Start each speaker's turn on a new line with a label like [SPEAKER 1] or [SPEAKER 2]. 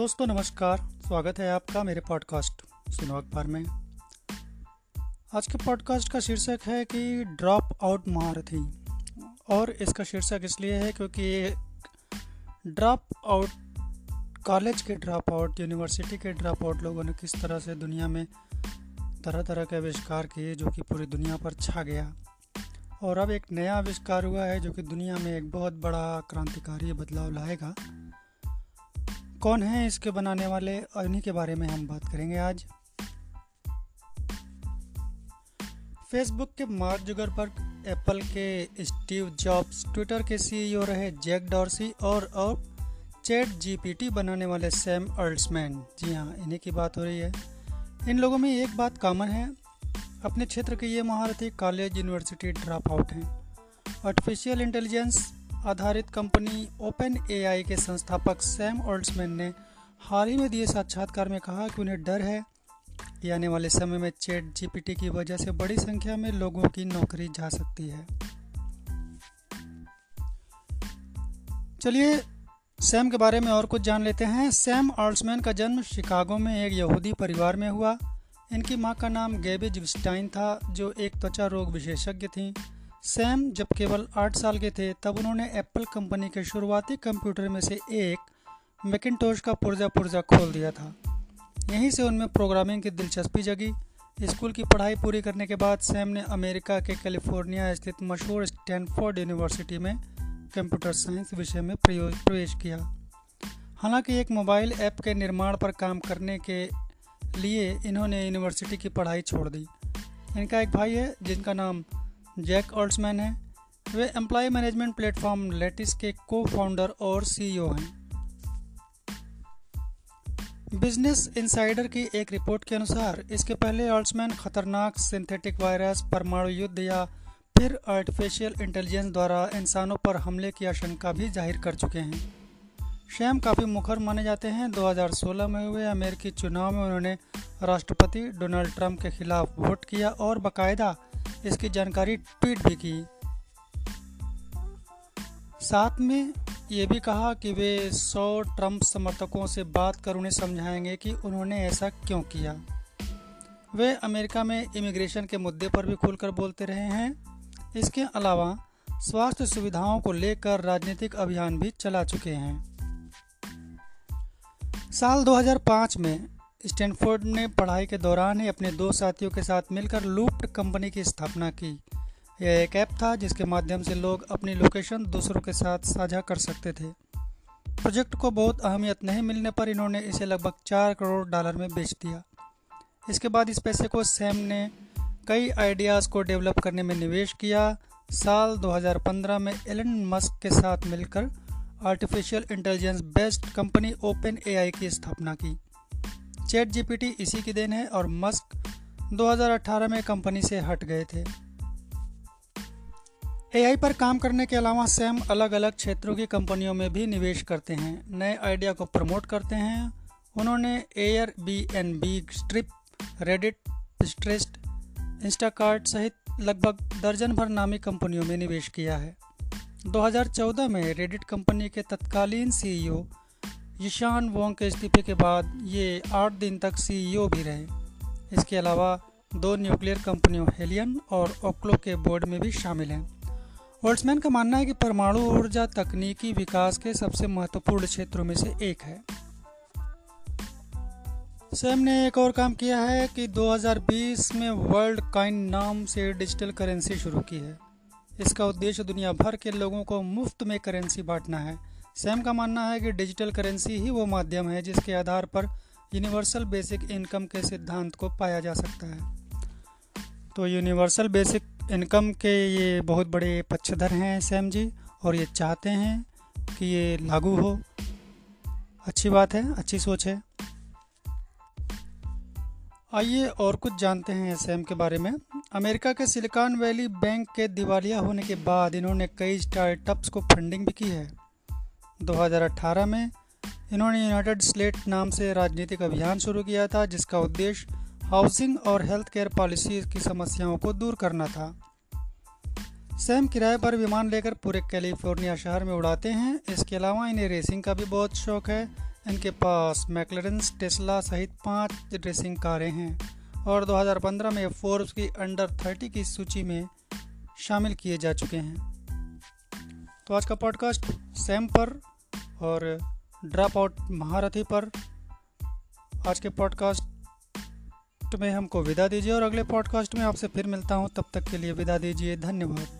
[SPEAKER 1] दोस्तों, नमस्कार। स्वागत है आपका मेरे पॉडकास्ट सुनो अखबार में। आज के पॉडकास्ट का शीर्षक है कि ड्रॉप आउट महारथी और इसका शीर्षक इसलिए है क्योंकि ये ड्रॉप आउट कॉलेज के ड्रॉप आउट यूनिवर्सिटी के ड्रॉप आउट लोगों ने किस तरह से दुनिया में तरह तरह के आविष्कार किए जो कि पूरी दुनिया पर छा गया। और अब एक नया आविष्कार हुआ है जो कि दुनिया में एक बहुत बड़ा क्रांतिकारी बदलाव लाएगा। कौन है इसके बनाने वाले? और इन्हीं के बारे में हम बात करेंगे आज। फेसबुक के मार्क जुगरबर्ग एप्पल के स्टीव जॉब्स ट्विटर के सीईओ रहे जैक डॉर्सी और अब चैट जीपीटी बनाने वाले सैम अर्ल्समैन जी हाँ इन्हीं की बात हो रही है। इन लोगों में एक बात कॉमन है। अपने क्षेत्र के ये महारथी कॉलेज यूनिवर्सिटी ड्रॉप आउट हैं। आर्टिफिशियल इंटेलिजेंस आधारित कंपनी ओपन एआई के संस्थापक सैम ओल्ड्समैन ने हाल ही में दिए साक्षात्कार में कहा कि उन्हें डर है कि आने वाले समय में चैट जीपीटी की वजह से बड़ी संख्या में लोगों की नौकरी जा सकती है। चलिए, सैम के बारे में और कुछ जान लेते हैं। सैम ऑल्समैन का जन्म शिकागो में एक यहूदी परिवार में हुआ। इनकी माँ का नाम गेबिज विस्टाइन था, जो एक त्वचा रोग विशेषज्ञ थीं। सैम जब केवल आठ साल के थे, तब उन्होंने एप्पल कंपनी के शुरुआती कंप्यूटर में से एक मैकिनटोश का पुर्जा पुर्जा खोल दिया था। यहीं से उनमें प्रोग्रामिंग की दिलचस्पी जगी। स्कूल की पढ़ाई पूरी करने के बाद सैम ने अमेरिका के कैलिफ़ोर्निया स्थित मशहूर स्टैनफोर्ड यूनिवर्सिटी में कंप्यूटर साइंस विषय में प्रवेश किया। हालाँकि एक मोबाइल ऐप के निर्माण पर काम करने के लिए इन्होंने यूनिवर्सिटी की पढ़ाई छोड़ दी। इनका एक भाई है, जिनका नाम जैक ऑल्ट्समैन हैं। वे एम्प्लॉय मैनेजमेंट प्लेटफॉर्म लेटिस के को फाउंडर और सीईओ हैं। बिज़नेस इंसाइडर की एक रिपोर्ट के अनुसार, इसके पहले ऑल्ट्समैन खतरनाक सिंथेटिक वायरस, परमाणु युद्ध या फिर आर्टिफिशियल इंटेलिजेंस द्वारा इंसानों पर हमले की आशंका भी ज़ाहिर कर चुके हैं। शैम काफ़ी मुखर माने जाते हैं। 2016 में हुए अमेरिकी चुनाव में उन्होंने राष्ट्रपति डोनाल्ड ट्रंप के खिलाफ वोट किया और बाकायदा इसकी जानकारी ट्वीट भी की। साथ में ये भी कहा कि वे सौ ट्रंप समर्थकों से बात कर उन्हें समझाएँगे कि उन्होंने ऐसा क्यों किया। वे अमेरिका में इमिग्रेशन के मुद्दे पर भी खुलकर बोलते रहे हैं। इसके अलावा स्वास्थ्य सुविधाओं को लेकर राजनीतिक अभियान भी चला चुके हैं। साल 2005 में स्टैनफोर्ड ने पढ़ाई के दौरान ही अपने दो साथियों के साथ मिलकर लूप्ड कंपनी की स्थापना की। यह एक ऐप था जिसके माध्यम से लोग अपनी लोकेशन दूसरों के साथ साझा कर सकते थे। प्रोजेक्ट को बहुत अहमियत नहीं मिलने पर इन्होंने इसे लगभग चार करोड़ डॉलर में बेच दिया। इसके बाद इस पैसे को सैम ने कई आइडियाज़ को डेवलप करने में निवेश किया। साल 2015 में एलन मस्क के साथ मिलकर artificial intelligence based company open AI की स्थापना की। चैट जीपीटी इसी की देन है और मस्क 2018 में कंपनी से हट गए थे। एआई पर काम करने के अलावा सैम अलग अलग क्षेत्रों की कंपनियों में भी निवेश करते हैं। नए आइडिया को प्रमोट करते हैं। उन्होंने Airbnb Stripe, Reddit स्ट्रेस्ट इंस्टाकार्ट सहित लगभग दर्जन भर नामी कंपनियों में निवेश किया है। 2014 में रेडिट कंपनी के तत्कालीन सीईओ यशान वोंग के इस्तीफे के बाद ये आठ दिन तक सीईओ भी रहे। इसके अलावा दो न्यूक्लियर कंपनियों हेलियन और ओक्लो के बोर्ड में भी शामिल हैं। वर्ल्ड्समैन का मानना है कि परमाणु ऊर्जा तकनीकी विकास के सबसे महत्वपूर्ण क्षेत्रों में से एक है। सैम ने एक और काम किया है कि 2020 में वर्ल्ड काइन नाम से डिजिटल करेंसी शुरू की है। इसका उद्देश्य दुनिया भर के लोगों को मुफ़्त में करेंसी बांटना है। सैम का मानना है कि डिजिटल करेंसी ही वो माध्यम है जिसके आधार पर यूनिवर्सल बेसिक इनकम के सिद्धांत को पाया जा सकता है। तो यूनिवर्सल बेसिक इनकम के ये बहुत बड़े पक्षधर हैं सैम जी, और ये चाहते हैं कि ये लागू हो। अच्छी बात है, अच्छी सोच है। आइए और कुछ जानते हैं सैम के बारे में। अमेरिका के सिलिकॉन वैली बैंक के दिवालिया होने के बाद इन्होंने कई स्टार्टअप्स को फंडिंग भी की है। 2018 में इन्होंने यूनाइटेड स्लेट नाम से राजनीतिक अभियान शुरू किया था, जिसका उद्देश्य हाउसिंग और हेल्थ केयर पॉलिसी की समस्याओं को दूर करना था। सैम किराए पर विमान लेकर पूरे कैलिफ़ोर्निया शहर में उड़ाते हैं। इसके अलावा इन्हें रेसिंग का भी बहुत शौक है। इनके पास मैकलरेंस टेस्ला सहित पाँच रेसिंग कारें हैं और 2015 में फोर्ब्स की अंडर 30 की सूची में शामिल किए जा चुके हैं। तो आज का पॉडकास्ट सैम पर और ड्रॉप आउट महारथी पर आज के पॉडकास्ट में हमको विदा दीजिए और अगले पॉडकास्ट में आपसे फिर मिलता हूँ। तब तक के लिए विदा दीजिए। धन्यवाद।